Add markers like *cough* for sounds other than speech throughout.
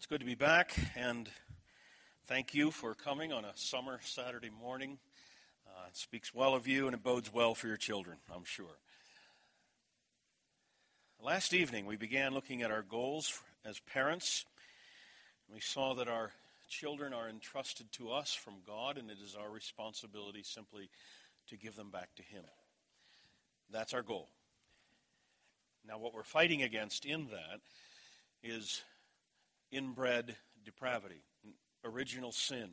It's good to be back, and thank you for coming on a summer Saturday morning. Uh, it speaks well of you, and it bodes well for your children, I'm sure. Last evening, we began looking at our goals as parents. We saw that our children are entrusted to us from God, and it is our responsibility simply to give them back to Him. That's our goal. Now, what we're fighting against in that is inbred depravity, original sin,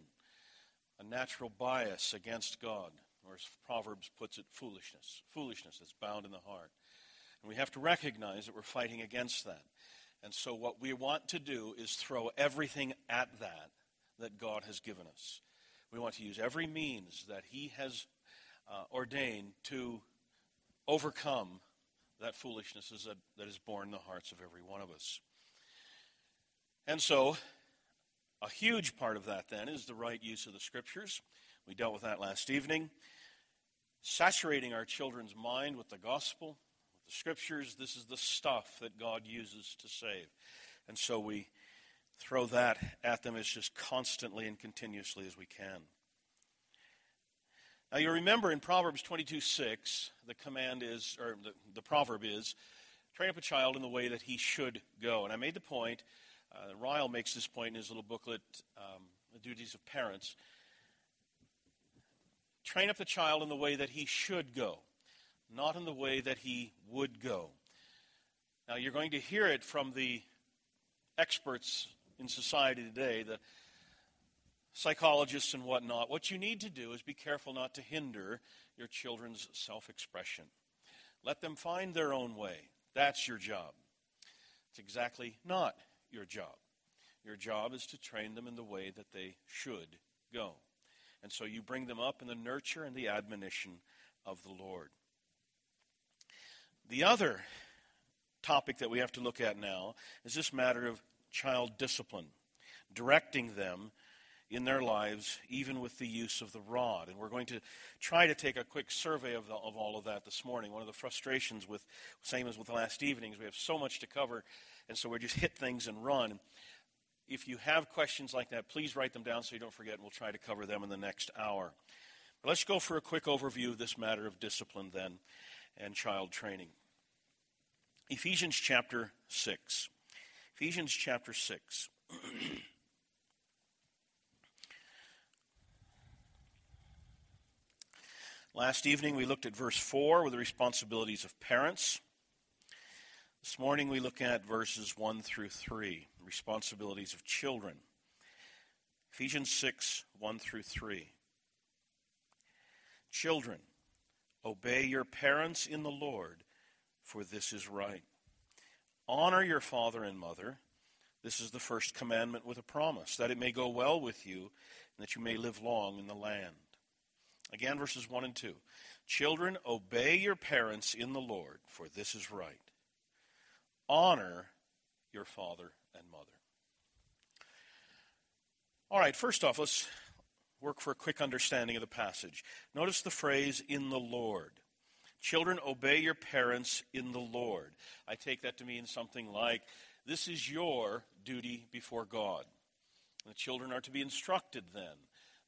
a natural bias against God, or as Proverbs puts it, foolishness. Foolishness that's bound in the heart. And we have to recognize that we're fighting against that. And so, what we want to do is throw everything at that that God has given us. We want to use every means that He has uh, ordained to overcome that foolishness that, that is born in the hearts of every one of us. And so, a huge part of that then is the right use of the scriptures. We dealt with that last evening. Saturating our children's mind with the gospel, with the scriptures, this is the stuff that God uses to save. And so we throw that at them as just constantly and continuously as we can. Now, you remember in Proverbs 22 6, the command is, or the, the proverb is, train up a child in the way that he should go. And I made the point, uh, Ryle makes this point in his little booklet, um, The Duties of Parents. Train up the child in the way that he should go, not in the way that he would go. Now, you're going to hear it from the experts in society today, the psychologists and whatnot, what you need to do is be careful not to hinder your children's self expression. Let them find their own way. That's your job. It's exactly not your job. Your job is to train them in the way that they should go. And so you bring them up in the nurture and the admonition of the Lord. The other topic that we have to look at now is this matter of child discipline, directing them in their lives, even with the use of the rod. And we're going to try to take a quick survey of, the, of all of that this morning. One of the frustrations with, same as with last evening, is we have so much to cover, and so we just hit things and run. If you have questions like that, please write them down so you don't forget, and we'll try to cover them in the next hour. But let's go for a quick overview of this matter of discipline then and child training. Ephesians chapter 6. Ephesians chapter 6. *clears throat* Last evening we looked at verse 4 with the responsibilities of parents. This morning we look at verses 1 through 3, responsibilities of children. Ephesians 6, 1 through 3. Children, obey your parents in the Lord, for this is right. Honor your father and mother. This is the first commandment with a promise, that it may go well with you and that you may live long in the land. Again, verses 1 and 2. Children, obey your parents in the Lord, for this is right. Honor your father and mother. All right, first off, let's work for a quick understanding of the passage. Notice the phrase, in the Lord. Children, obey your parents in the Lord. I take that to mean something like, this is your duty before God. The children are to be instructed then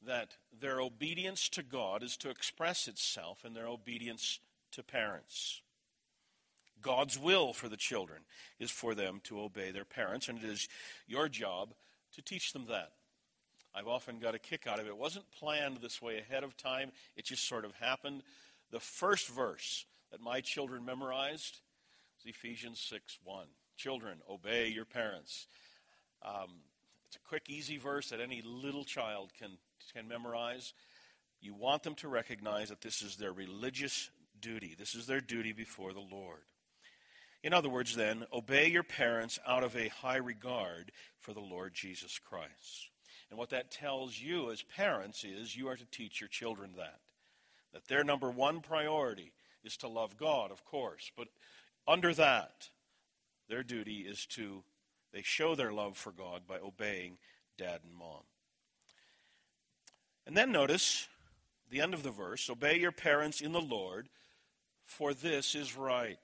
that their obedience to God is to express itself in their obedience to parents. God's will for the children is for them to obey their parents, and it is your job to teach them that. I've often got a kick out of it. It wasn't planned this way ahead of time, it just sort of happened. The first verse that my children memorized is Ephesians 6 1. Children, obey your parents. Um, it's a quick, easy verse that any little child can can memorize. You want them to recognize that this is their religious duty. This is their duty before the Lord. In other words, then, obey your parents out of a high regard for the Lord Jesus Christ. And what that tells you as parents is you are to teach your children that. That their number one priority is to love God, of course. But under that, their duty is to, they show their love for God by obeying dad and mom. And then notice the end of the verse Obey your parents in the Lord, for this is right.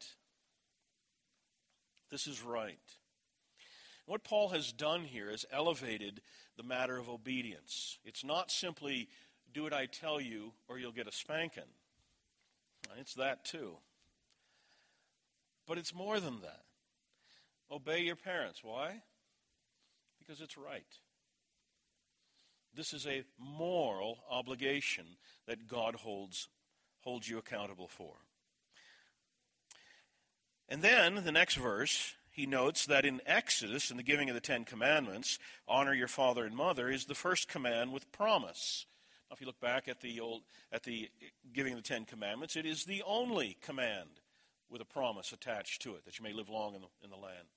This is right. What Paul has done here is elevated the matter of obedience. It's not simply do what I tell you or you'll get a spanking. It's that too. But it's more than that. Obey your parents. Why? Because it's right. This is a moral obligation that God holds, holds you accountable for. And then the next verse, he notes that in Exodus, in the giving of the Ten Commandments, honor your father and mother is the first command with promise. Now, if you look back at the old at the giving of the Ten Commandments, it is the only command with a promise attached to it that you may live long in the, in the land.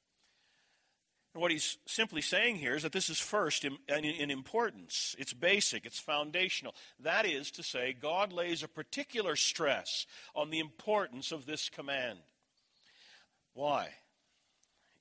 And what he's simply saying here is that this is first in, in, in importance. It's basic, it's foundational. That is to say, God lays a particular stress on the importance of this command. Why?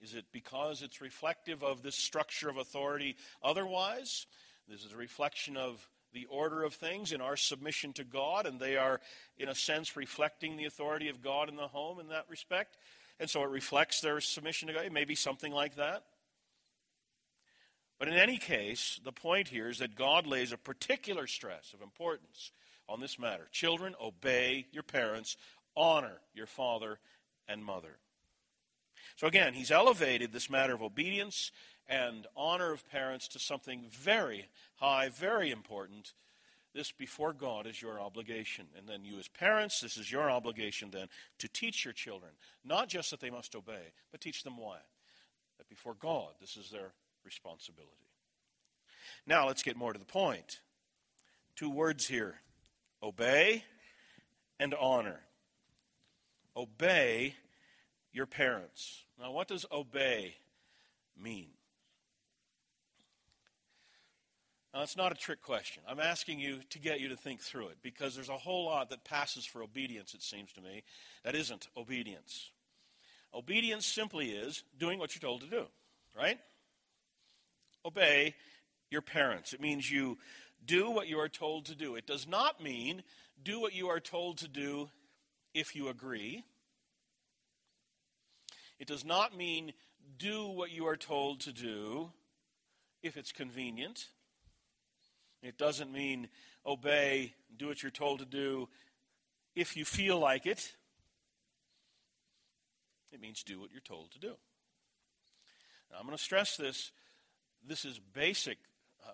Is it because it's reflective of this structure of authority otherwise? This is a reflection of the order of things in our submission to God, and they are, in a sense, reflecting the authority of God in the home in that respect. And so it reflects their submission to God. It may be something like that. But in any case, the point here is that God lays a particular stress of importance on this matter. Children, obey your parents, honor your father and mother. So again, he's elevated this matter of obedience and honor of parents to something very high, very important. This before God is your obligation. And then you, as parents, this is your obligation then to teach your children, not just that they must obey, but teach them why. That before God, this is their responsibility. Now, let's get more to the point. Two words here obey and honor. Obey your parents. Now, what does obey mean? Now, it's not a trick question. I'm asking you to get you to think through it because there's a whole lot that passes for obedience, it seems to me, that isn't obedience. Obedience simply is doing what you're told to do, right? Obey your parents. It means you do what you are told to do. It does not mean do what you are told to do if you agree. It does not mean do what you are told to do if it's convenient. It doesn't mean obey, do what you're told to do if you feel like it. It means do what you're told to do. Now, I'm going to stress this. This is basic uh,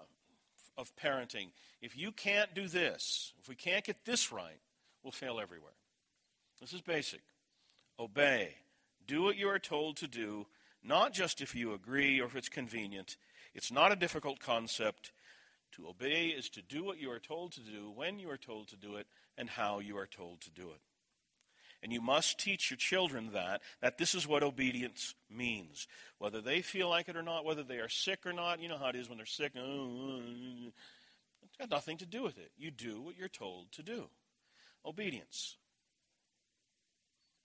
of parenting. If you can't do this, if we can't get this right, we'll fail everywhere. This is basic. Obey. Do what you are told to do, not just if you agree or if it's convenient. It's not a difficult concept. To obey is to do what you are told to do, when you are told to do it, and how you are told to do it. And you must teach your children that, that this is what obedience means. Whether they feel like it or not, whether they are sick or not, you know how it is when they're sick. It's got nothing to do with it. You do what you're told to do. Obedience.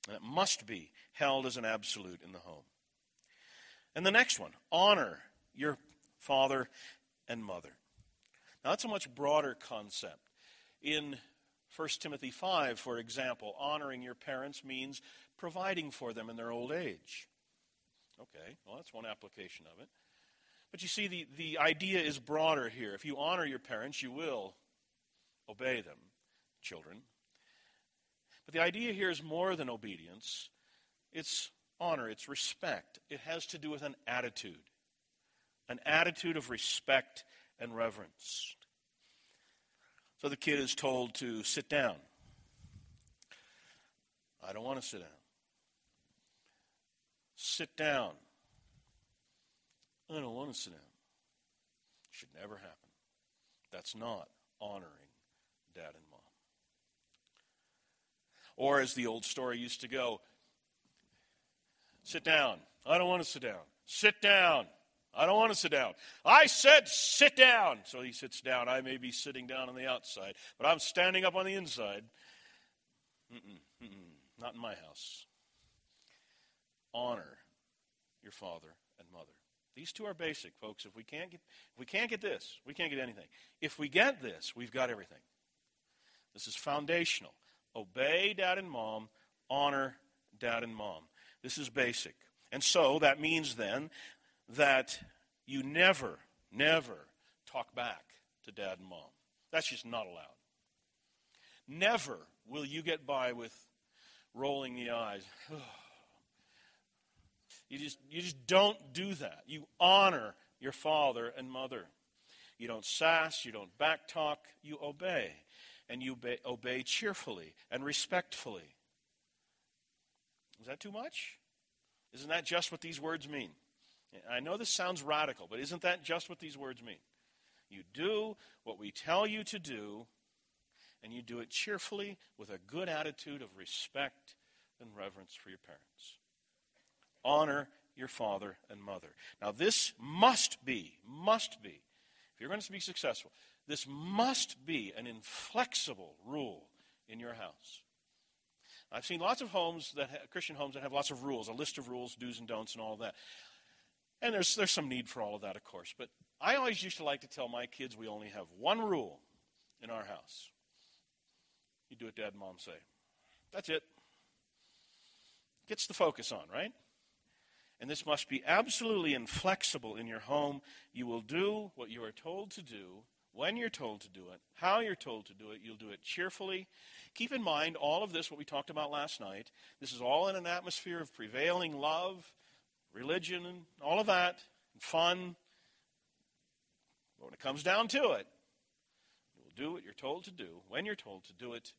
And it must be held as an absolute in the home. And the next one honor your father and mother. Now, that's a much broader concept. In 1 Timothy 5, for example, honoring your parents means providing for them in their old age. Okay, well, that's one application of it. But you see, the, the idea is broader here. If you honor your parents, you will obey them, children. But the idea here is more than obedience, it's honor, it's respect. It has to do with an attitude, an attitude of respect and reverence. So the kid is told to sit down. I don't want to sit down. Sit down. I don't want to sit down. Should never happen. That's not honoring dad and. Or, as the old story used to go, sit down. I don't want to sit down. Sit down. I don't want to sit down. I said sit down. So he sits down. I may be sitting down on the outside, but I'm standing up on the inside. Mm-mm, mm-mm, not in my house. Honor your father and mother. These two are basic, folks. If we can't get if we can't get this, we can't get anything. If we get this, we've got everything. This is foundational. Obey dad and mom, honor dad and mom. This is basic. And so that means then that you never, never talk back to dad and mom. That's just not allowed. Never will you get by with rolling the eyes. *sighs* you just, you just don't do that. You honor your father and mother. You don't sass, you don't backtalk, you obey. And you obey, obey cheerfully and respectfully. Is that too much? Isn't that just what these words mean? I know this sounds radical, but isn't that just what these words mean? You do what we tell you to do, and you do it cheerfully with a good attitude of respect and reverence for your parents. Honor your father and mother. Now, this must be, must be, if you're going to be successful, this must be an inflexible rule in your house. I've seen lots of homes that have, Christian homes that have lots of rules, a list of rules, do's and don'ts, and all that. And there's there's some need for all of that, of course. But I always used to like to tell my kids we only have one rule in our house. You do what dad and mom say. That's it. Gets the focus on, right? And this must be absolutely inflexible in your home. You will do what you are told to do when you're told to do it, how you're told to do it. You'll do it cheerfully. Keep in mind all of this, what we talked about last night. This is all in an atmosphere of prevailing love, religion, and all of that, and fun. But when it comes down to it, you will do what you're told to do when you're told to do it,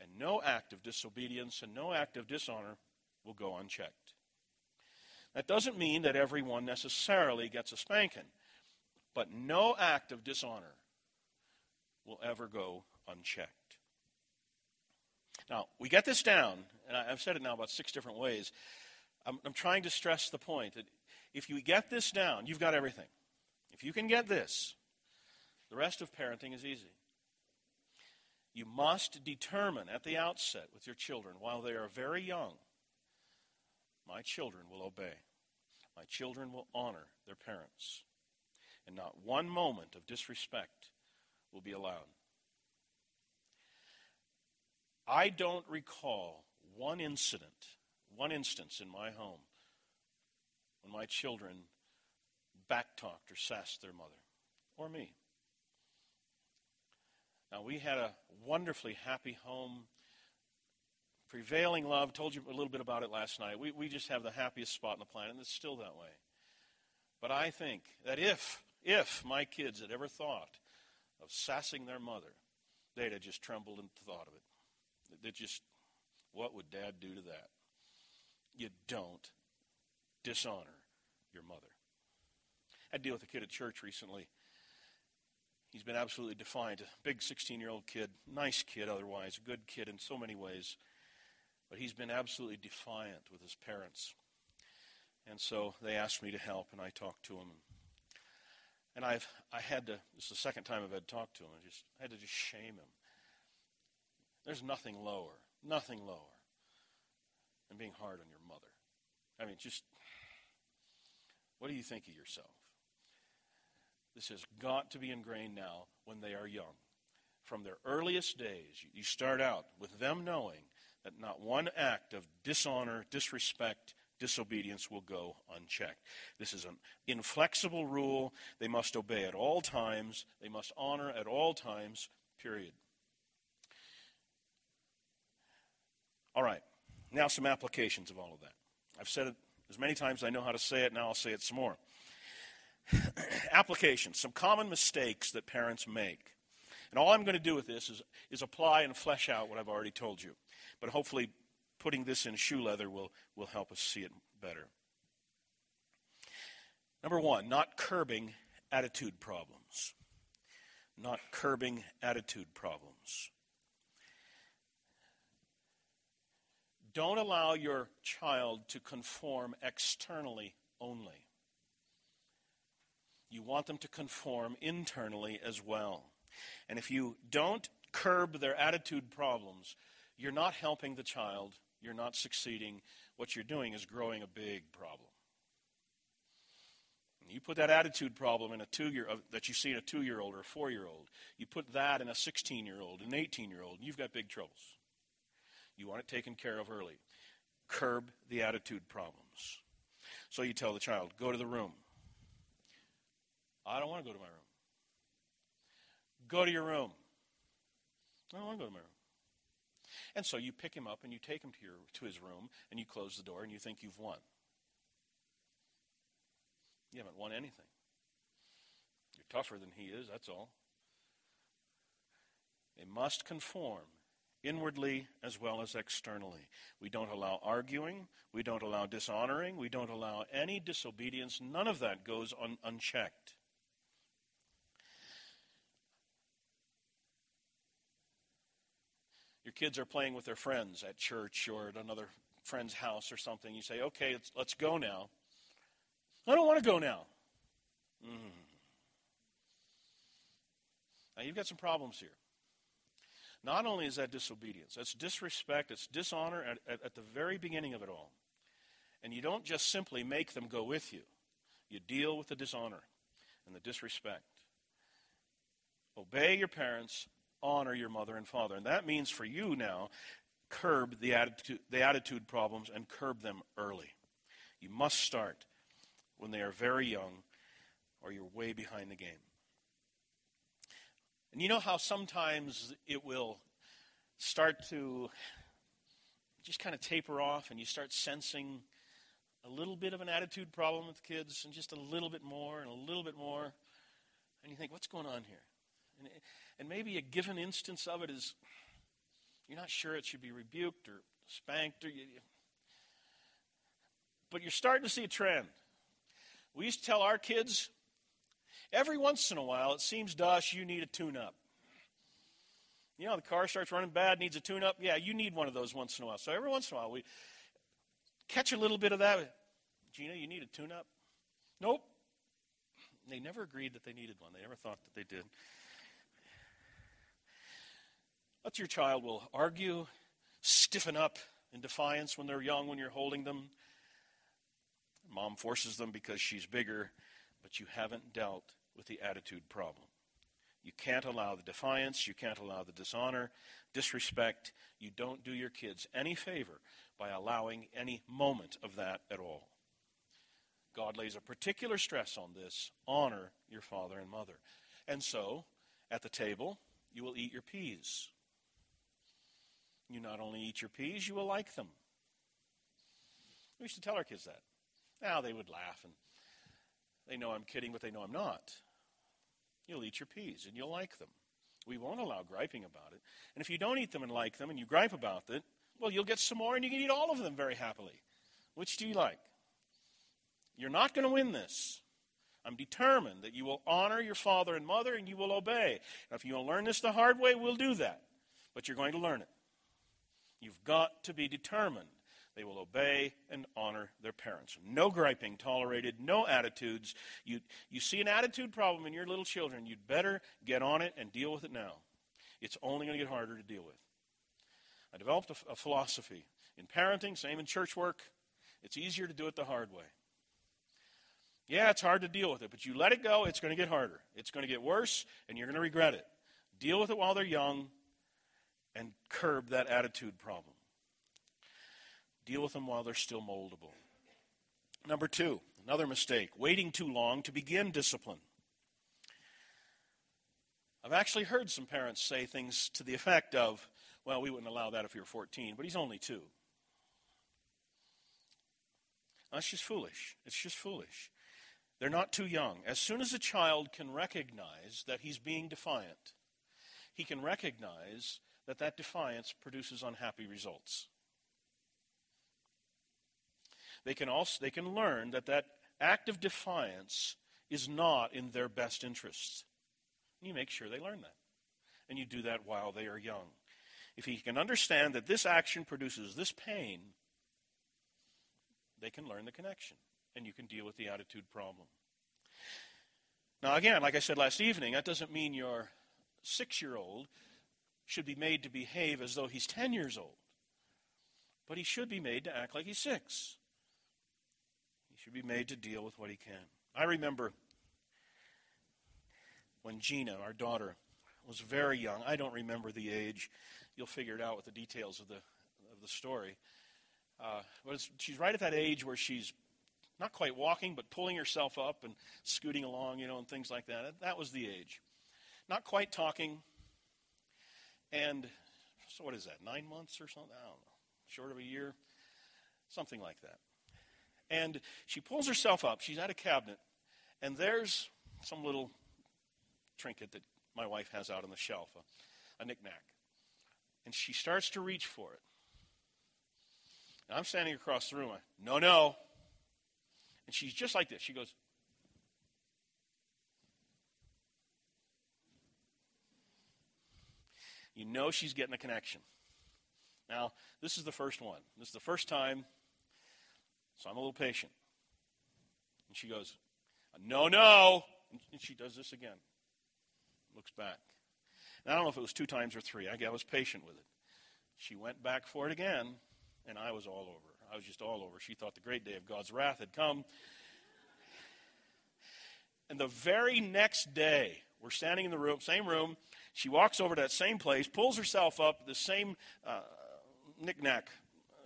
and no act of disobedience and no act of dishonor will go unchecked. That doesn't mean that everyone necessarily gets a spanking, but no act of dishonor will ever go unchecked. Now, we get this down, and I've said it now about six different ways. I'm, I'm trying to stress the point that if you get this down, you've got everything. If you can get this, the rest of parenting is easy. You must determine at the outset with your children, while they are very young, my children will obey. My children will honor their parents. And not one moment of disrespect will be allowed. I don't recall one incident, one instance in my home when my children backtalked or sassed their mother or me. Now, we had a wonderfully happy home prevailing love. Told you a little bit about it last night. We, we just have the happiest spot on the planet, and it's still that way. But I think that if, if my kids had ever thought of sassing their mother, they'd have just trembled at the thought of it. They just, what would dad do to that? You don't dishonor your mother. I deal with a kid at church recently. He's been absolutely defiant. A big 16 year old kid, nice kid otherwise, a good kid in so many ways. But he's been absolutely defiant with his parents. And so they asked me to help, and I talked to him. And I've I had to. This is the second time I've had to talk to him. I just I had to just shame him. There's nothing lower, nothing lower, than being hard on your mother. I mean, just what do you think of yourself? This has got to be ingrained now when they are young. From their earliest days, you start out with them knowing that not one act of dishonor, disrespect, disobedience will go unchecked. This is an inflexible rule. They must obey at all times, they must honor at all times, period. All right, now some applications of all of that. I've said it as many times as I know how to say it, now I'll say it some more. *clears throat* applications, some common mistakes that parents make. And all I'm going to do with this is, is apply and flesh out what I've already told you. But hopefully, putting this in shoe leather will, will help us see it better. Number one, not curbing attitude problems. Not curbing attitude problems. Don't allow your child to conform externally only. You want them to conform internally as well. And if you don't curb their attitude problems, you're not helping the child, you're not succeeding. What you're doing is growing a big problem. You put that attitude problem in a two year uh, that you see in a two year old or a four year old. You put that in a 16 year old, an 18 year old, and you've got big troubles. You want it taken care of early. Curb the attitude problems. So you tell the child, go to the room. I don't want to go to my room. Go to your room. I don't want to go to my room. And so you pick him up and you take him to, your, to his room and you close the door and you think you've won. You haven't won anything. You're tougher than he is, that's all. They must conform inwardly as well as externally. We don't allow arguing, we don't allow dishonoring, we don't allow any disobedience. None of that goes un- unchecked. Your kids are playing with their friends at church or at another friend's house or something. You say, okay, let's, let's go now. I don't want to go now. Mm. Now, you've got some problems here. Not only is that disobedience, that's disrespect, it's dishonor at, at, at, the very beginning of it all. And you don't just simply make them go with you, you deal with the dishonor and the disrespect. Obey your parents, honor your mother and father. And that means for you now, curb the attitude, the attitude problems and curb them early. You must start when they are very young, or you're way behind the game. And you know how sometimes it will start to just kind of taper off, and you start sensing a little bit of an attitude problem with kids, and just a little bit more, and a little bit more. And you think, what's going on here? And, and maybe a given instance of it is you're not sure it should be rebuked or spanked, or you, but you're starting to see a trend. We used to tell our kids, every once in a while, it seems to us you need a tune up. You know, the car starts running bad, needs a tune up. Yeah, you need one of those once in a while. So every once in a while, we catch a little bit of that. Gina, you need a tune up? Nope. They never agreed that they needed one, they never thought that they did. But your child will argue, stiffen up in defiance when they're young, when you're holding them. Mom forces them because she's bigger, but you haven't dealt with the attitude problem. You can't allow the defiance, you can't allow the dishonor, disrespect. You don't do your kids any favor by allowing any moment of that at all. God lays a particular stress on this honor your father and mother. And so, at the table, you will eat your peas. You not only eat your peas, you will like them. We used to tell our kids that. Now they would laugh and they know I'm kidding, but they know I'm not. You'll eat your peas and you'll like them. We won't allow griping about it. And if you don't eat them and like them and you gripe about it, well, you'll get some more and you can eat all of them very happily. Which do you like? You're not going to win this. I'm determined that you will honor your father and mother and you will obey. Now, if you want to learn this the hard way, we'll do that. But you're going to learn it. You've got to be determined they will obey and honor their parents. No griping tolerated, no attitudes. You, you see an attitude problem in your little children, you'd better get on it and deal with it now. It's only going to get harder to deal with. I developed a, a philosophy in parenting, same in church work. It's easier to do it the hard way. Yeah, it's hard to deal with it, but you let it go, it's going to get harder. It's going to get worse, and you're going to regret it. Deal with it while they're young and curb that attitude problem. Deal with them while they're still moldable. Number two, another mistake waiting too long to begin discipline. I've actually heard some parents say things to the effect of, well, we wouldn't allow that if you were 14, but he's only two. That's just foolish. It's just foolish. They're not too young. As soon as a child can recognize that he's being defiant, he can recognize that that defiance produces unhappy results. They can also they can learn that that act of defiance is not in their best interests. And you make sure they learn that. And you do that while they are young. If he can understand that this action produces this pain, they can learn the connection and you can deal with the attitude problem. Now, again, like I said last evening, that doesn't mean your six year old should be made to behave as though he's 10 years old. But he should be made to act like he's six. He should be made to deal with what he can. I remember when Gina, our daughter, was very young. I don't remember the age. You'll figure it out with the details of the, of the story. Uh, but she's right at that age where she's Not quite walking, but pulling herself up and scooting along, you know, and things like that. That was the age. Not quite talking. And so, what is that, nine months or something? I don't know. Short of a year? Something like that. And she pulls herself up. She's at a cabinet. And there's some little trinket that my wife has out on the shelf, a, a knickknack. And she starts to reach for it. And I'm standing across the room. I, no, no. And she's just like this. She goes, You know she's getting a connection. Now, this is the first one. This is the first time, so I'm a little patient. And she goes, No, no. And she does this again. Looks back. And I don't know if it was two times or three. I was patient with it. She went back for it again, and I was all over. I was just all over. She thought the great day of God's wrath had come. And the very next day, we're standing in the room, same room. She walks over to that same place, pulls herself up, the same uh, knickknack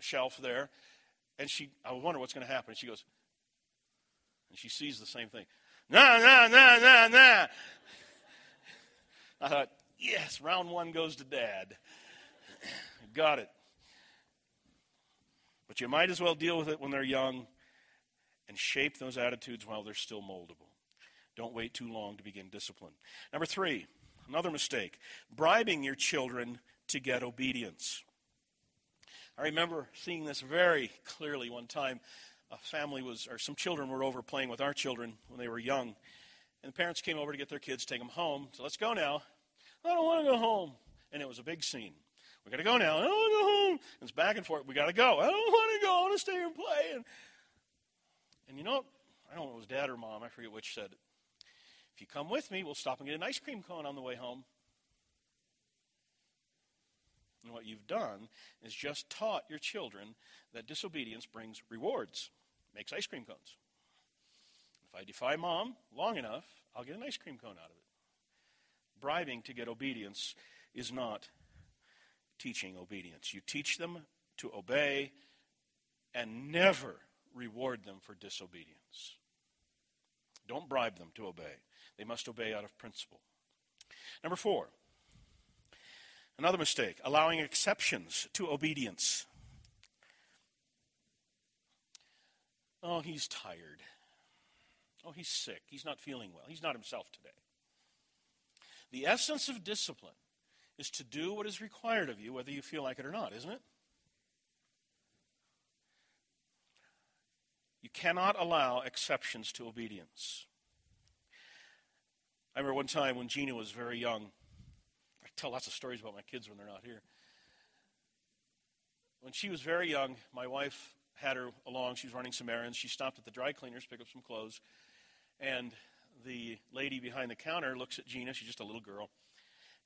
shelf there, and she, I wonder what's going to happen. She goes, and she sees the same thing. Nah, nah, nah, nah, nah. I thought, yes, round one goes to dad. *clears throat* Got it. But you might as well deal with it when they're young and shape those attitudes while they're still moldable. Don't wait too long to begin discipline. Number three, another mistake bribing your children to get obedience. I remember seeing this very clearly one time. A family was, or some children were over playing with our children when they were young. And the parents came over to get their kids, take them home. So let's go now. I don't want to go home. And it was a big scene. We got to go now. I don't want to go home. It's back and forth. We got to go. I don't want to go. I want to stay here and play. And, and you know, I don't know if it was dad or mom. I forget which said it. If you come with me, we'll stop and get an ice cream cone on the way home. And what you've done is just taught your children that disobedience brings rewards, makes ice cream cones. If I defy mom long enough, I'll get an ice cream cone out of it. Bribing to get obedience is not teaching obedience. You teach them to obey and never reward them for disobedience. Don't bribe them to obey. They must obey out of principle. Number four, another mistake allowing exceptions to obedience. Oh, he's tired. Oh, he's sick. He's not feeling well. He's not himself today. The essence of discipline is to do what is required of you, whether you feel like it or not, isn't it? You cannot allow exceptions to obedience. I remember one time when Gina was very young. I tell lots of stories about my kids when they're not here. When she was very young, my wife had her along. She was running some errands. She stopped at the dry cleaners, pick up some clothes, and the lady behind the counter looks at Gina. She's just a little girl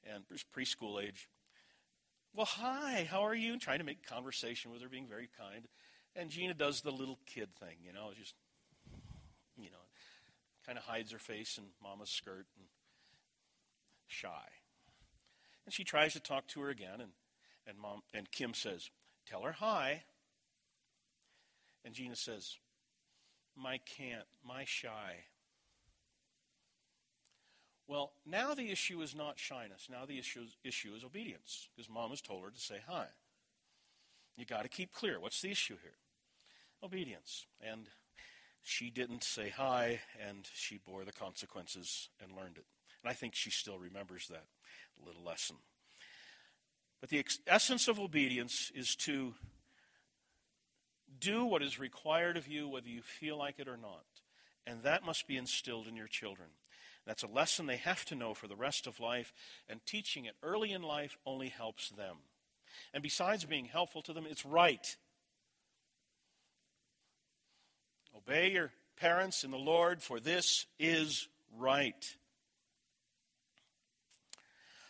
and preschool age. Well, hi, how are you? trying to make conversation with her, being very kind. And Gina does the little kid thing, you know, just, kind of hides her face in mama's skirt and shy. And she tries to talk to her again, and, and, mom, and Kim says, Tell her hi. And Gina says, My can't, my shy. Well, now the issue is not shyness. Now the issue is, issue is obedience because mom has told her to say hi. You got to keep clear. What's the issue here? Obedience. And she didn't say hi, and she bore the consequences and learned it. And I think she still remembers that little lesson. But the ex- essence of obedience is to do what is required of you, whether you feel like it or not. And that must be instilled in your children. That's a lesson they have to know for the rest of life, and teaching it early in life only helps them. And besides being helpful to them, it's right. Obey your parents in the Lord, for this is right.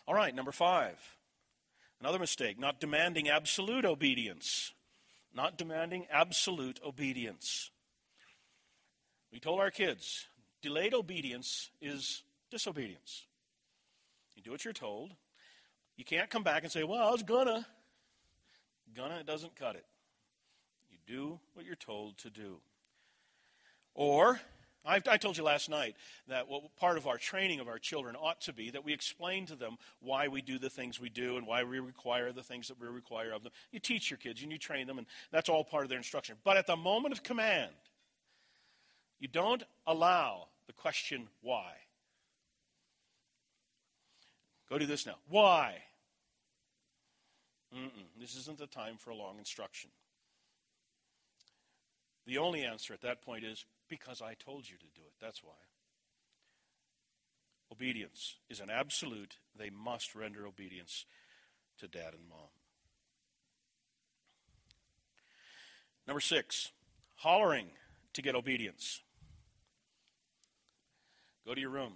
All right, number five. Another mistake, not demanding absolute obedience. Not demanding absolute obedience. We told our kids, Delayed obedience is disobedience. You do what you're told. You can't come back and say, well, I was gonna. Gonna doesn't cut it. You do what you're told to do. Or, I've, i told you last night that what part of our training of our children ought to be that we explain to them why we do the things we do and why we require the things that we require of them. You teach your kids and you train them, and that's all part of their instruction. But at the moment of command, you don't allow the question why. Go do this now. Why? Mm-mm, this isn't the time for a long instruction. The only answer at that point is because I told you to do it. That's why. Obedience is an absolute. They must render obedience to dad and mom. Number six, hollering to get obedience. Go to your room.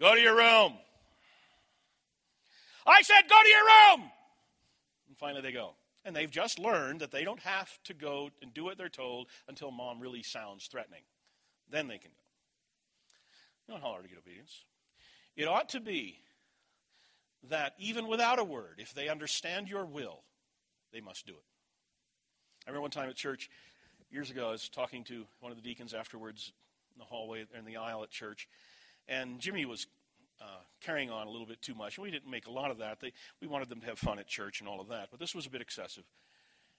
Go to your room. I said, go to your room. And finally they go. And they've just learned that they don't have to go and do what they're told until mom really sounds threatening. Then they can go. You don't holler to get obedience. It ought to be that even without a word, if they understand your will, they must do it. I remember one time at church, years ago, I was talking to one of the deacons afterwards in the hallway, in the aisle at church, and Jimmy was uh, carrying on a little bit too much. We didn't make a lot of that. They, we wanted them to have fun at church and all of that. But this was a bit excessive.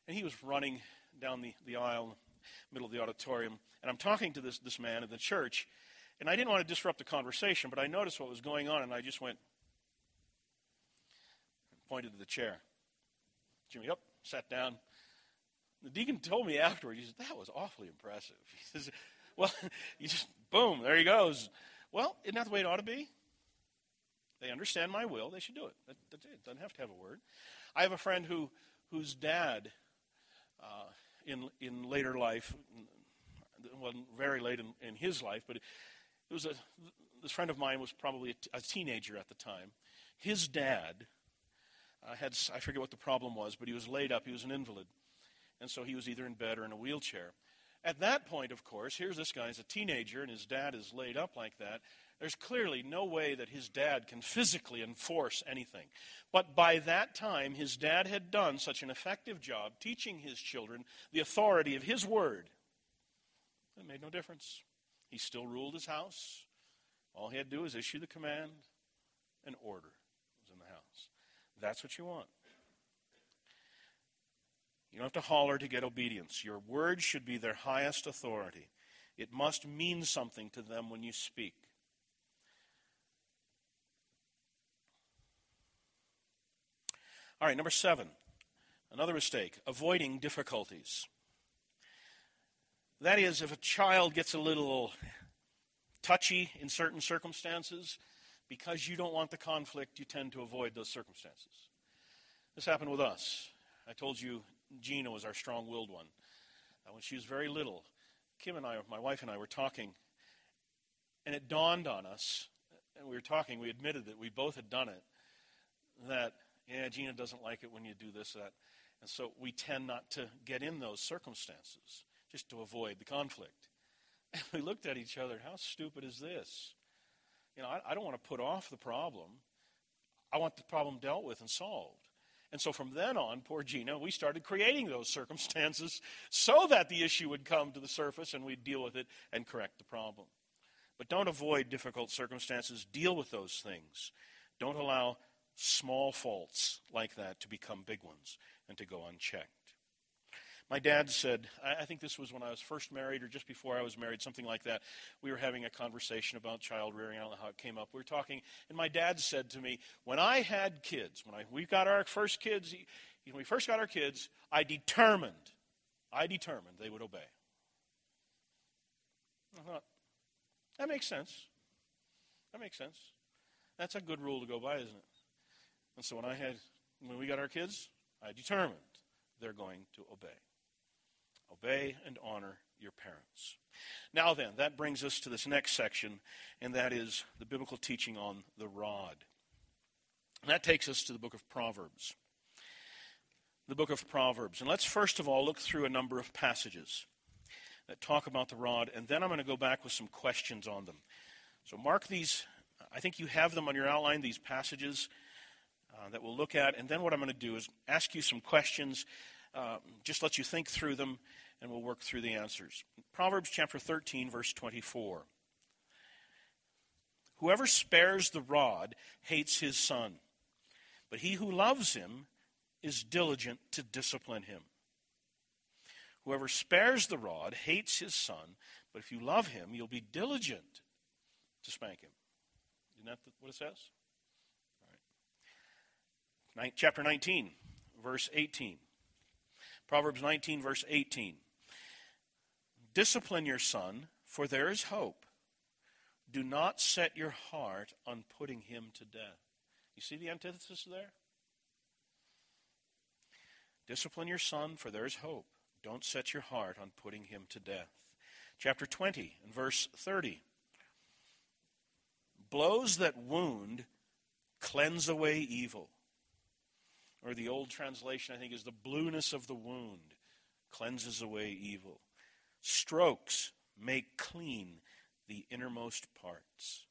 And he was running down the, the aisle, middle of the auditorium. And I'm talking to this, this man in the church. And I didn't want to disrupt the conversation, but I noticed what was going on. And I just went, and pointed to the chair. Jimmy up, sat down. The deacon told me afterward, he said, that was awfully impressive. *laughs* He says, well, *laughs* you just, boom, there he goes. Well, isn't that the way it ought to be? They understand my will. They should do it. That, that's it. Doesn't have to have a word. I have a friend who, whose dad, uh, in in later life, well, very late in, in his life, but it, was a. This friend of mine was probably a, a teenager at the time. His dad uh, had I forget what the problem was, but he was laid up. He was an invalid, and so he was either in bed or in a wheelchair. At that point, of course, here's this guy, he's a teenager, and his dad is laid up like that. There's clearly no way that his dad can physically enforce anything. But by that time, his dad had done such an effective job teaching his children the authority of his word. It made no difference. He still ruled his house. All he had to do was issue the command, and order was in the house. That's what you want. You don't have to holler to get obedience. Your word should be their highest authority. It must mean something to them when you speak. All right, number seven, another mistake avoiding difficulties. That is, if a child gets a little touchy in certain circumstances, because you don't want the conflict, you tend to avoid those circumstances. This happened with us. I told you Gina was our strong willed one. Uh, when she was very little, Kim and I, my wife and I, were talking, and it dawned on us, and we were talking, we admitted that we both had done it, that, yeah, Gina doesn't like it when you do this, that. And so we tend not to get in those circumstances just to avoid the conflict. *laughs* And we looked at each other, how stupid is this? You know, I, I don't want to put off the problem. I want the problem dealt with and solved. And so from then on, poor Gina, we started creating those circumstances *laughs* so that the issue would come to the surface and we'd deal with it and correct the problem. But don't avoid difficult circumstances, deal with those things. Don't allow small faults like that to become big ones and to go unchecked. My dad said, I think this was when I was first married or just before I was married, something like that. We were having a conversation about child rearing. I don't know how it came up. We were talking, and my dad said to me, When I had kids, when I, we got our first kids, when we first got our kids, I determined, I determined they would obey. I thought, that makes sense. That makes sense. That's a good rule to go by, isn't it? And so when I had, when we got our kids, I determined they're going to obey. Obey and honor your parents. Now, then, that brings us to this next section, and that is the biblical teaching on the rod. And that takes us to the book of Proverbs. The book of Proverbs. And let's first of all look through a number of passages that talk about the rod, and then I'm going to go back with some questions on them. So, mark these. I think you have them on your outline, these passages uh, that we'll look at. And then what I'm going to do is ask you some questions, uh, just let you think through them, and we'll work through the answers. Proverbs chapter 13, verse 24. Whoever spares the rod hates his son, but he who loves him is diligent to discipline him. Whoever spares the rod hates his son, but if you love him, you'll be diligent to spank him. Isn't that what it says? Chapter 19, verse 18. Proverbs 19, verse 18. Discipline your son, for there is hope. Do not set your heart on putting him to death. You see the antithesis there? Discipline your son, for there is hope. Don't set your heart on putting him to death. Chapter 20 and verse 30. Blows that wound cleanse away evil. Or the old translation, I think, is the blueness of the wound cleanses away evil. Strokes make clean the innermost parts.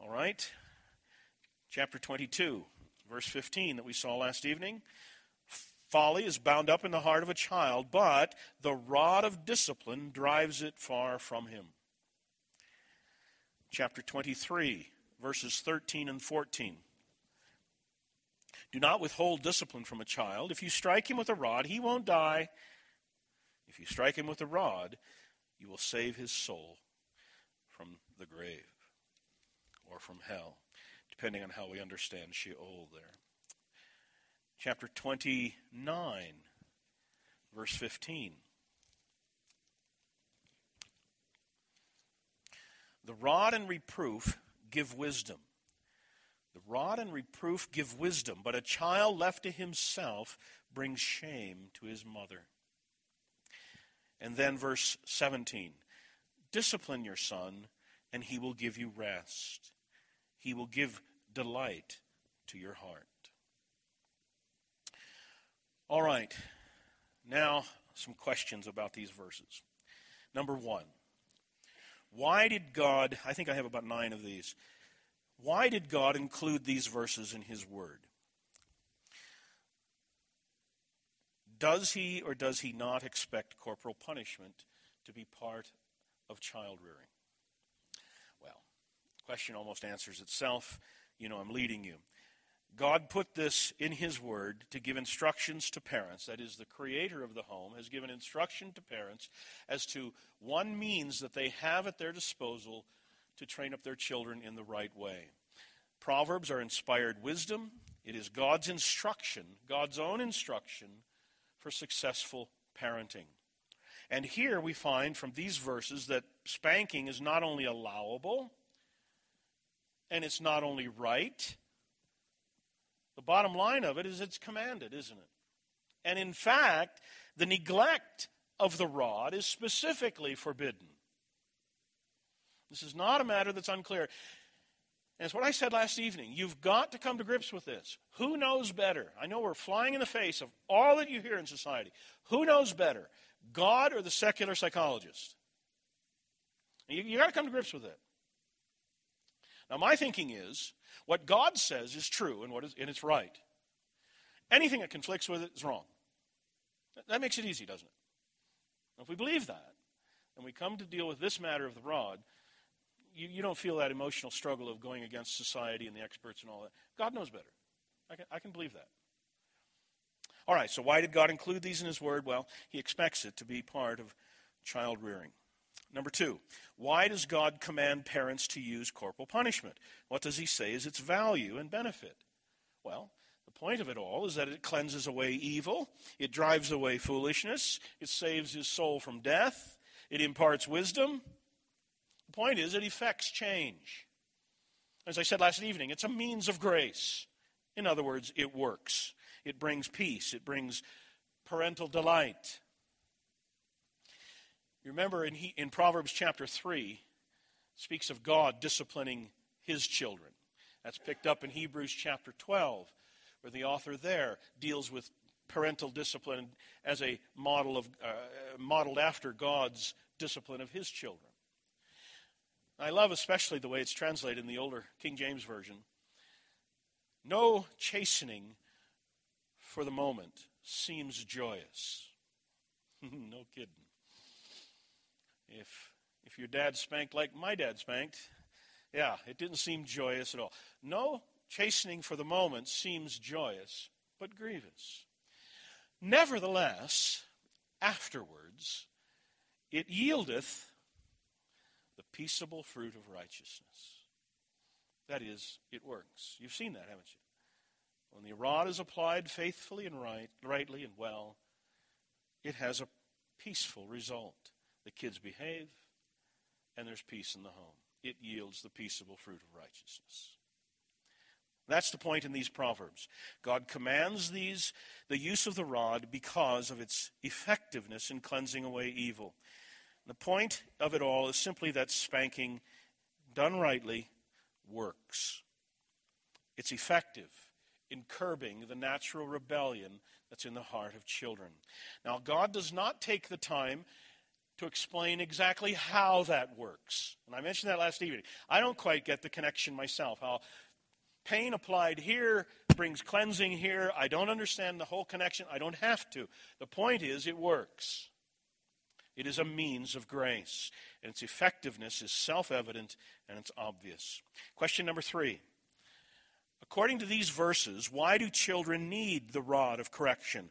All right. Chapter 22, verse 15 that we saw last evening. Folly is bound up in the heart of a child, but the rod of discipline drives it far from him. Chapter 23, verses 13 and 14. Do not withhold discipline from a child. If you strike him with a rod, he won't die. If you strike him with a rod, you will save his soul from the grave or from hell, depending on how we understand Sheol there chapter 29, verse 15. The rod and reproof give wisdom. The rod and reproof give wisdom, but a child left to himself brings shame to his mother. And then verse 17 Discipline your son, and he will give you rest. He will give delight to your heart. All right. Now, some questions about these verses. Number one, why did God, I think I have about nine of these, why did God include these verses in His Word? Does He or does He not expect corporal punishment to be part of child rearing? Well, the question almost answers itself. You know, I'm leading you. God put this in His Word to give instructions to parents. That is, the creator of the home has given instruction to parents as to one means that they have at their disposal to train up their children in the right way. Proverbs are inspired wisdom. It is God's instruction, God's own instruction for successful parenting. And here we find from these verses that spanking is not only allowable, and it's not only right, the bottom line of it is it's commanded, isn't it? And in fact, the neglect of the rod is specifically forbidden. This is not a matter that's unclear. And it's what I said last evening. You've got to come to grips with this. Who knows better? I know we're flying in the face of all that you hear in society. Who knows better, God or the secular psychologist? You, you got to come to grips with it. Now, my thinking is what God says is true and, what is, and it's right. Anything that conflicts with it is wrong. That makes it easy, doesn't it? If we believe that, and we come to deal with this matter of the rod, you, you don't feel that emotional struggle of going against society and the experts and all that. God knows better. I can, I can believe that. All right, so why did God include these in His Word? Well, He expects it to be part of child rearing. Number two, why does God command parents to use corporal punishment? What does he say is its value and benefit? Well, the point of it all is that it cleanses away evil, it drives away foolishness, it saves his soul from death, it imparts wisdom. The point is, it effects change. As I said last evening, it's a means of grace. In other words, it works. It brings peace, it brings parental delight. You remember in, he, in Proverbs chapter 3, speaks of God disciplining his children. That's picked up in Hebrews chapter 12, where the author there deals with parental discipline as a model of, uh, modeled after God's discipline of his children. I love especially the way it's translated in the older King James Version. No chastening for the moment seems joyous *laughs* no kidding. If if your dad spanked like my dad spanked, yeah, it didn't seem joyous at all. No chastening for the moment seems joyous, but grievous. Nevertheless, afterwards, it yieldeth the peaceable fruit of righteousness. That is, it works. You've seen that, haven't you? When the rod is applied faithfully and right, rightly and well, it has a peaceful result. The kids behave, and there's peace in the home. It yields the peaceable fruit of righteousness. That's the point in these proverbs. God commands these the use of the rod because of its effectiveness in cleansing away evil. The point of it all is simply that spanking, done rightly, works. It's effective in curbing the natural rebellion that's in the heart of children. Now, God does not take the time to explain exactly how that works. And I mentioned that last evening. I don't quite get the connection myself, how pain applied here brings cleansing here. I don't understand the whole connection. I don't have to. The point is, it works. It is a means of grace, and its effectiveness is self evident and it's obvious. Question number three. According to these verses, why do children need the rod of correction?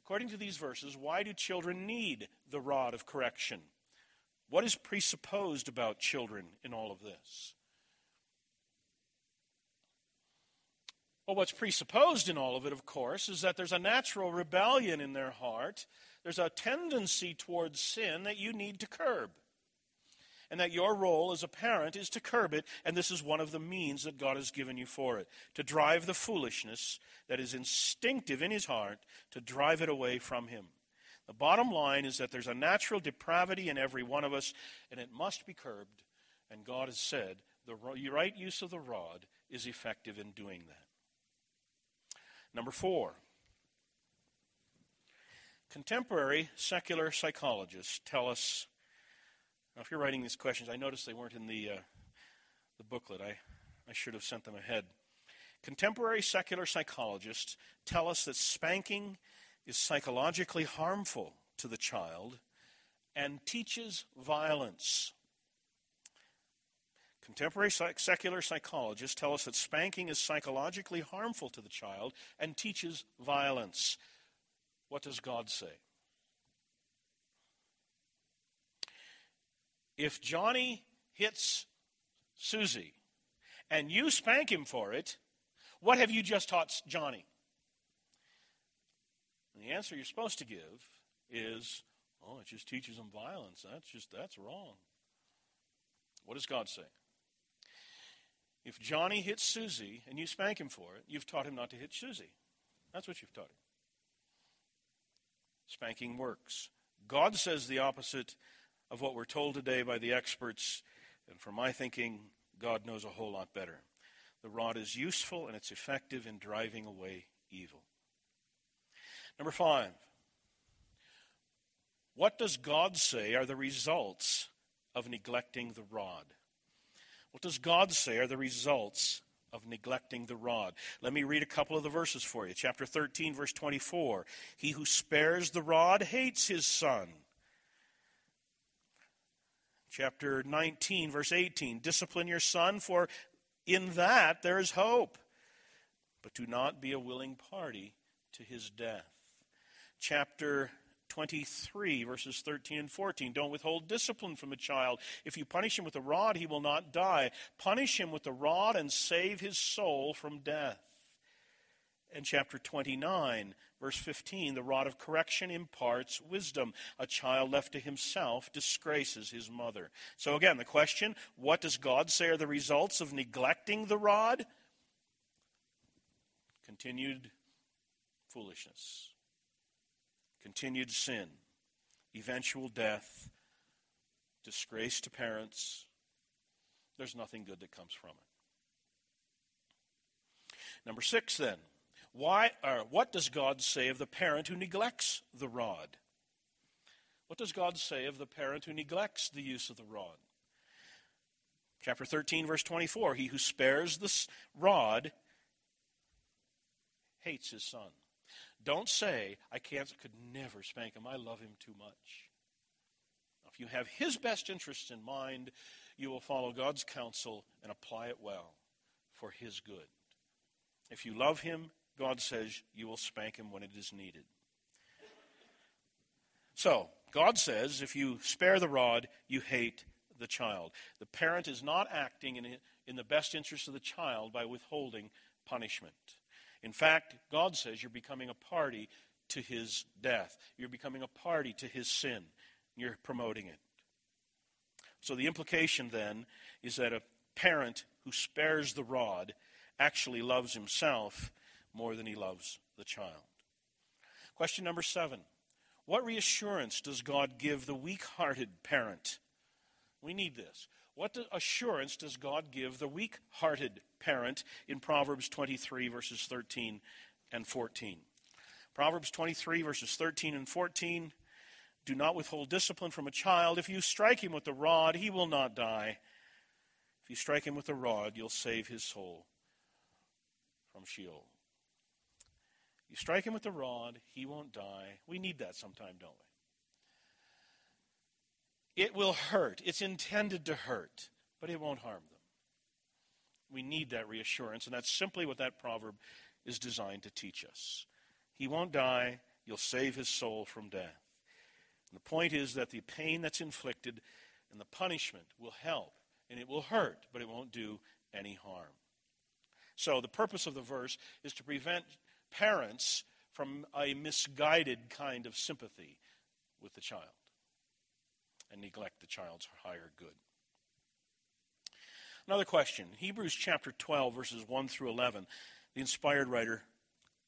According to these verses, why do children need the rod of correction? What is presupposed about children in all of this? Well, what's presupposed in all of it, of course, is that there's a natural rebellion in their heart. There's a tendency towards sin that you need to curb. And that your role as a parent is to curb it, and this is one of the means that God has given you for it to drive the foolishness that is instinctive in his heart, to drive it away from him. The bottom line is that there's a natural depravity in every one of us, and it must be curbed. And God has said the right use of the rod is effective in doing that. Number four, contemporary secular psychologists tell us. Now, if you're writing these questions, I noticed they weren't in the, uh, the booklet. I, I should have sent them ahead. Contemporary secular psychologists tell us that spanking is psychologically harmful to the child and teaches violence. Contemporary secular psychologists tell us that spanking is psychologically harmful to the child and teaches violence. What does God say? If Johnny hits Susie and you spank him for it, what have you just taught Johnny? And the answer you're supposed to give is, oh, it just teaches him violence. That's just, that's wrong. What does God say? If Johnny hits Susie and you spank him for it, you've taught him not to hit Susie. That's what you've taught him. Spanking works. God says the opposite of what we're told today by the experts, and for my thinking, God knows a whole lot better. The rod is useful and it's effective in driving away evil. Number five, what does God say are the results of neglecting the rod? What does God say are the results of neglecting the rod? Let me read a couple of the verses for you. Chapter 13, verse 24. He who spares the rod hates his son. Chapter 19, verse 18. Discipline your son, for in that there is hope. But do not be a willing party to his death. Chapter 23, verses 13 and 14. Don't withhold discipline from a child. If you punish him with a rod, he will not die. Punish him with the rod and save his soul from death. And chapter 29, verse 15, the rod of correction imparts wisdom. A child left to himself disgraces his mother. So again, the question what does God say are the results of neglecting the rod? Continued foolishness continued sin, eventual death, disgrace to parents. There's nothing good that comes from it. Number six, then, why or what does God say of the parent who neglects the rod? What does God say of the parent who neglects the use of the rod? Chapter 13, verse 24 He who spares the rod hates his son. Don't say, I can't, could never spank him. I love him too much. If you have his best interests in mind, you will follow God's counsel and apply it well for his good. If you love him, God says you will spank him when it is needed. So, God says if you spare the rod, you hate the child. The parent is not acting in, in the best interest of the child by withholding punishment. In fact, God says you're becoming a party to his death. You're becoming a party to his sin. You're promoting it. So the implication then is that a parent who spares the rod actually loves himself more than he loves the child. Question number seven What reassurance does God give the weak hearted parent? We need this. What assurance does God give the weak hearted parent in Proverbs 23, verses 13 and 14? Proverbs 23, verses 13 and 14 Do not withhold discipline from a child. If you strike him with the rod, he will not die. If you strike him with the rod, you'll save his soul from Sheol. You strike him with the rod, he won't die. We need that sometime, don't we? It will hurt. It's intended to hurt, but it won't harm them. We need that reassurance, and that's simply what that proverb is designed to teach us. He won't die, you'll save his soul from death. And the point is that the pain that's inflicted and the punishment will help, and it will hurt, but it won't do any harm. So, the purpose of the verse is to prevent parents from a misguided kind of sympathy with the child and neglect the child's higher good. Another question Hebrews chapter 12, verses 1 through 11. The inspired writer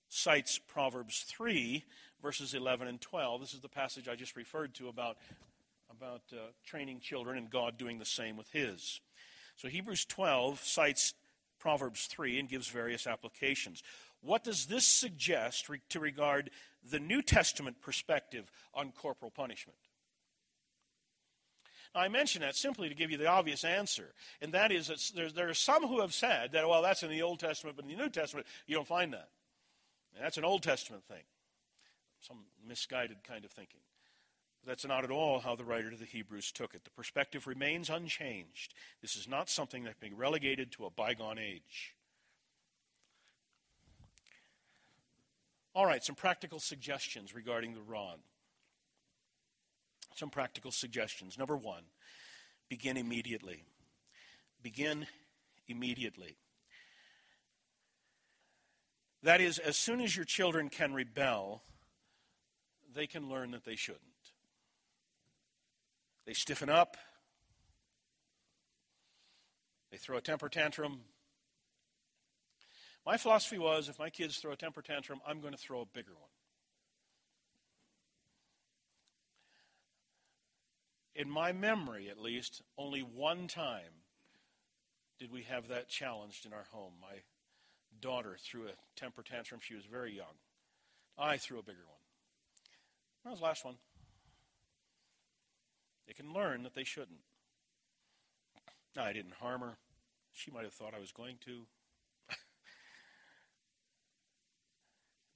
cites Proverbs 3, verses 11 and 12. This is the passage I just referred to about, about uh, training children and God doing the same with his. So Hebrews 12 cites Proverbs 3 and gives various applications. What does this suggest re- to regard the New Testament perspective on corporal punishment? I mention that simply to give you the obvious answer, and that is that there, there are some who have said that, well, that's in the Old Testament, but in the New Testament, you don't find that. And that's an Old Testament thing, some misguided kind of thinking. That's not at all how the writer to the Hebrews took it. The perspective remains unchanged. This is not something that can be relegated to a bygone age. All right, some practical suggestions regarding the rod. Some practical suggestions. Number one, begin immediately. Begin immediately. That is, as soon as your children can rebel, they can learn that they shouldn't. They stiffen up, they throw a temper tantrum. My philosophy was if my kids throw a temper tantrum, I'm going to throw a bigger one. In my memory at least, only one time did we have that challenged in our home. My daughter threw a temper tantrum. She was very young. I threw a bigger one. That was the last one. They can learn that they shouldn't. I didn't harm her. She might have thought I was going to. *laughs*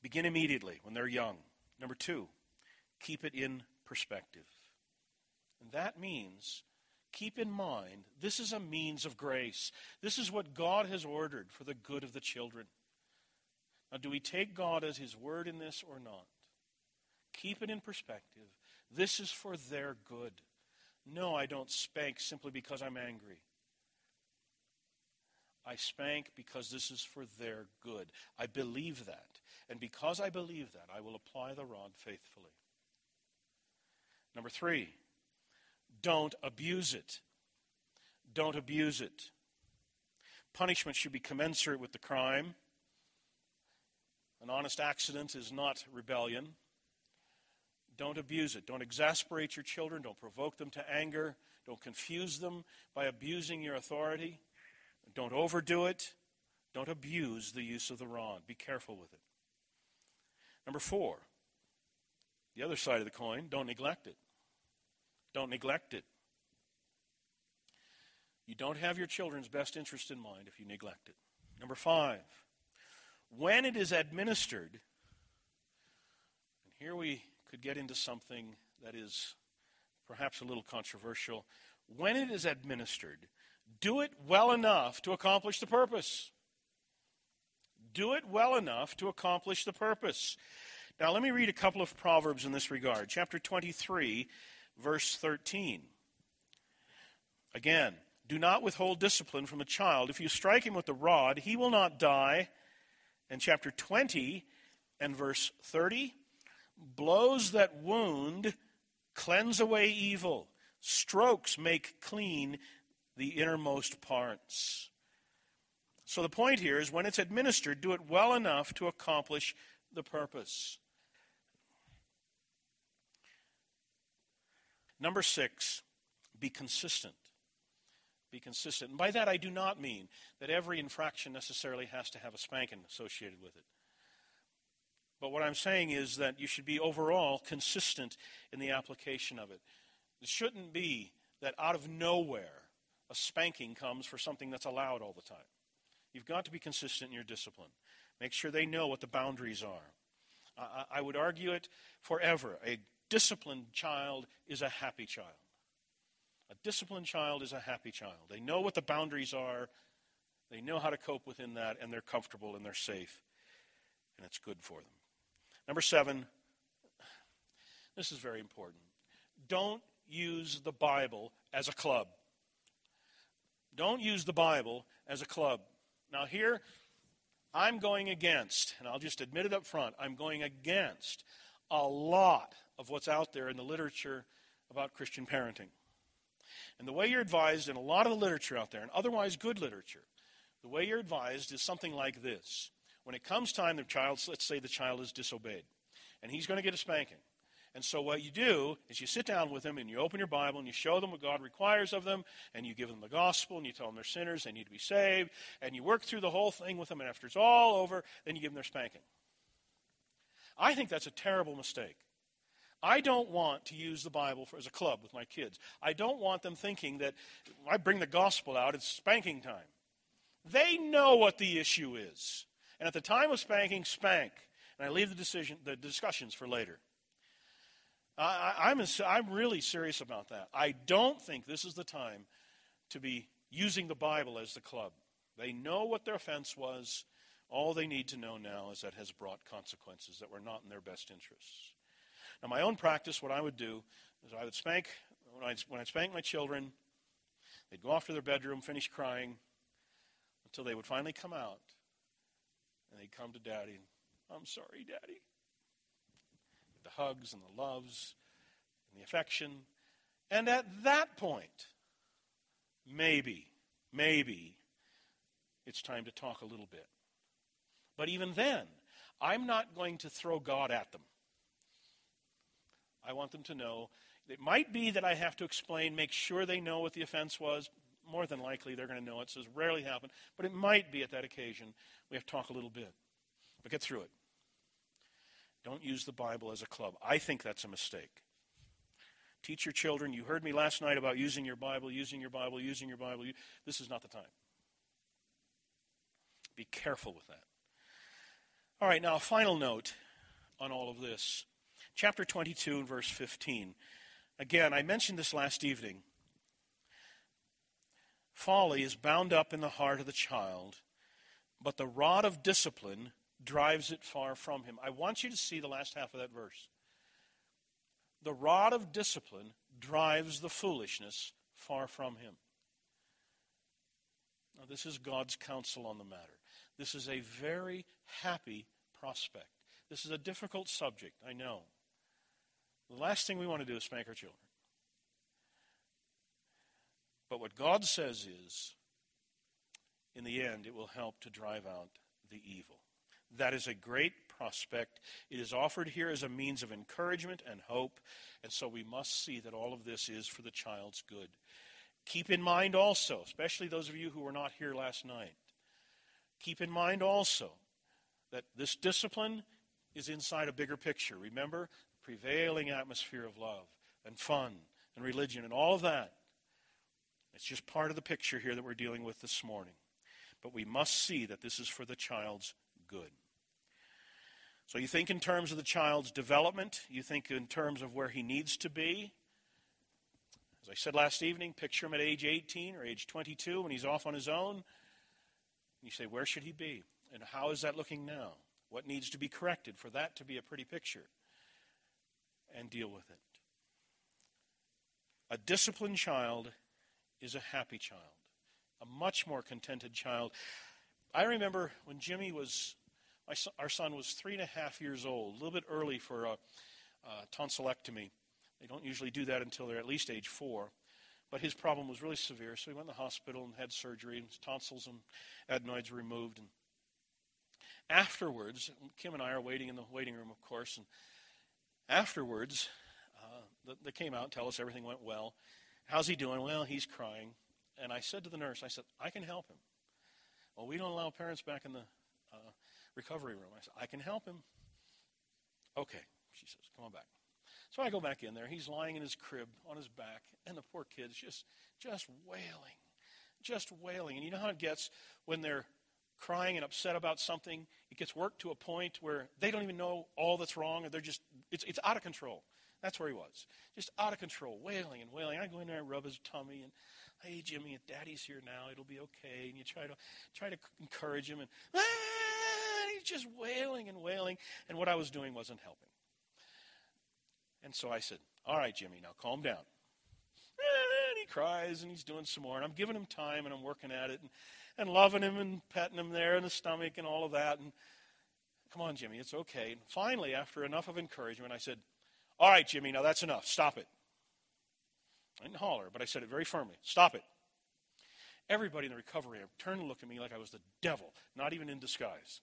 Begin immediately when they're young. Number two, keep it in perspective. And that means keep in mind this is a means of grace. This is what God has ordered for the good of the children. Now, do we take God as His word in this or not? Keep it in perspective. This is for their good. No, I don't spank simply because I'm angry. I spank because this is for their good. I believe that. And because I believe that, I will apply the rod faithfully. Number three, don't abuse it. Don't abuse it. Punishment should be commensurate with the crime. An honest accident is not rebellion. Don't abuse it. Don't exasperate your children. Don't provoke them to anger. Don't confuse them by abusing your authority. Don't overdo it. Don't abuse the use of the rod. Be careful with it. Number four, the other side of the coin, don't neglect it. Don't neglect it. You don't have your children's best interest in mind if you neglect it. Number five, when it is administered, and here we could get into something that is perhaps a little controversial. When it is administered, do it well enough to accomplish the purpose. Do it well enough to accomplish the purpose. Now, let me read a couple of Proverbs in this regard. Chapter 23, verse 13. Again, do not withhold discipline from a child. If you strike him with the rod, he will not die. And chapter 20 and verse 30 blows that wound cleanse away evil, strokes make clean the innermost parts. So the point here is when it's administered, do it well enough to accomplish the purpose. Number six, be consistent. Be consistent. And by that, I do not mean that every infraction necessarily has to have a spanking associated with it. But what I'm saying is that you should be overall consistent in the application of it. It shouldn't be that out of nowhere a spanking comes for something that's allowed all the time. You've got to be consistent in your discipline. Make sure they know what the boundaries are. I, I would argue it forever. A disciplined child is a happy child. A disciplined child is a happy child. They know what the boundaries are, they know how to cope within that, and they're comfortable and they're safe, and it's good for them. Number seven, this is very important. Don't use the Bible as a club. Don't use the Bible as a club. Now, here, I'm going against, and I'll just admit it up front, I'm going against a lot of what's out there in the literature about Christian parenting. And the way you're advised in a lot of the literature out there, and otherwise good literature, the way you're advised is something like this. When it comes time, the child, let's say the child is disobeyed, and he's going to get a spanking. And so what you do is you sit down with them and you open your Bible and you show them what God requires of them and you give them the gospel and you tell them they're sinners, they need to be saved, and you work through the whole thing with them, and after it's all over, then you give them their spanking. I think that's a terrible mistake. I don't want to use the Bible for, as a club with my kids. I don't want them thinking that I bring the gospel out, it's spanking time. They know what the issue is. And at the time of spanking, spank. And I leave the, decision, the discussions for later. I, I'm, I'm really serious about that. I don't think this is the time to be using the Bible as the club. They know what their offense was. All they need to know now is that it has brought consequences that were not in their best interests. Now, my own practice, what I would do is I would spank, when I'd, when I'd spank my children, they'd go off to their bedroom, finish crying, until they would finally come out. And they'd come to daddy. And, I'm sorry, daddy. The hugs and the loves and the affection. And at that point, maybe, maybe it's time to talk a little bit. But even then, I'm not going to throw God at them. I want them to know. It might be that I have to explain, make sure they know what the offense was. More than likely, they're going to know it. So it's rarely happened. But it might be at that occasion we have to talk a little bit. But get through it. Don't use the Bible as a club. I think that's a mistake. Teach your children. You heard me last night about using your Bible, using your Bible, using your Bible. This is not the time. Be careful with that. All right, now a final note on all of this chapter 22 and verse 15. Again, I mentioned this last evening. Folly is bound up in the heart of the child, but the rod of discipline drives it far from him. I want you to see the last half of that verse. The rod of discipline drives the foolishness far from him. Now, this is God's counsel on the matter. This is a very happy prospect. This is a difficult subject, I know. The last thing we want to do is spank our children. But what God says is, in the end, it will help to drive out the evil. That is a great prospect. It is offered here as a means of encouragement and hope, and so we must see that all of this is for the child's good. Keep in mind also, especially those of you who were not here last night, keep in mind also that this discipline is inside a bigger picture. Remember, prevailing atmosphere of love and fun and religion and all of that. It's just part of the picture here that we're dealing with this morning. But we must see that this is for the child's good. So you think in terms of the child's development, you think in terms of where he needs to be. As I said last evening, picture him at age 18 or age 22 when he's off on his own. You say, where should he be? And how is that looking now? What needs to be corrected for that to be a pretty picture? And deal with it. A disciplined child is a happy child, a much more contented child. I remember when Jimmy was, son, our son was three and a half years old, a little bit early for a, a tonsillectomy. They don't usually do that until they're at least age four. But his problem was really severe, so he went to the hospital and had surgery, and his tonsils and adenoids removed. And afterwards, Kim and I are waiting in the waiting room, of course, and afterwards, uh, they came out and tell us everything went well. How's he doing? Well, he's crying. And I said to the nurse, I said, I can help him. Well, we don't allow parents back in the uh, recovery room. I said, I can help him. Okay, she says, come on back. So I go back in there. He's lying in his crib on his back, and the poor kid's just, just wailing, just wailing. And you know how it gets when they're crying and upset about something? It gets worked to a point where they don't even know all that's wrong, or they're just, it's, it's out of control. That's where he was. Just out of control, wailing and wailing. I go in there and rub his tummy and, hey, Jimmy, if Daddy's here now, it'll be okay. And you try to try to encourage him, and ah, he's just wailing and wailing. And what I was doing wasn't helping. And so I said, all right, Jimmy, now calm down. And he cries and he's doing some more. And I'm giving him time and I'm working at it and, and loving him and petting him there in the stomach and all of that. And come on, Jimmy, it's okay. And finally, after enough of encouragement, I said, all right, Jimmy, now that's enough. Stop it. I didn't holler, but I said it very firmly. Stop it. Everybody in the recovery room turned and looked at me like I was the devil, not even in disguise.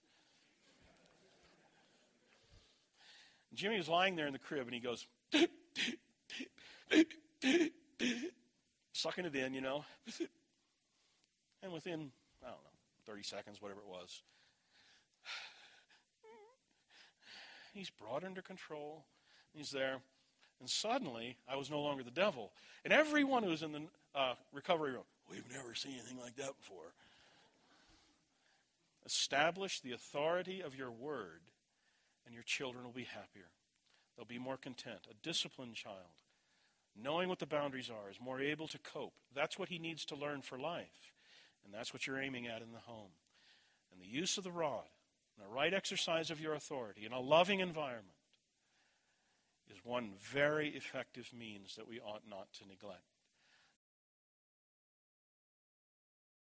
Jimmy was lying there in the crib and he goes, *laughs* sucking it in, you know. And within, 30 seconds, whatever it was, he's brought under control. He's there. And suddenly, I was no longer the devil. And everyone who was in the uh, recovery room, we've never seen anything like that before. Establish the authority of your word, and your children will be happier. They'll be more content. A disciplined child, knowing what the boundaries are, is more able to cope. That's what he needs to learn for life. And that's what you're aiming at in the home. And the use of the rod, and the right exercise of your authority in a loving environment is one very effective means that we ought not to neglect.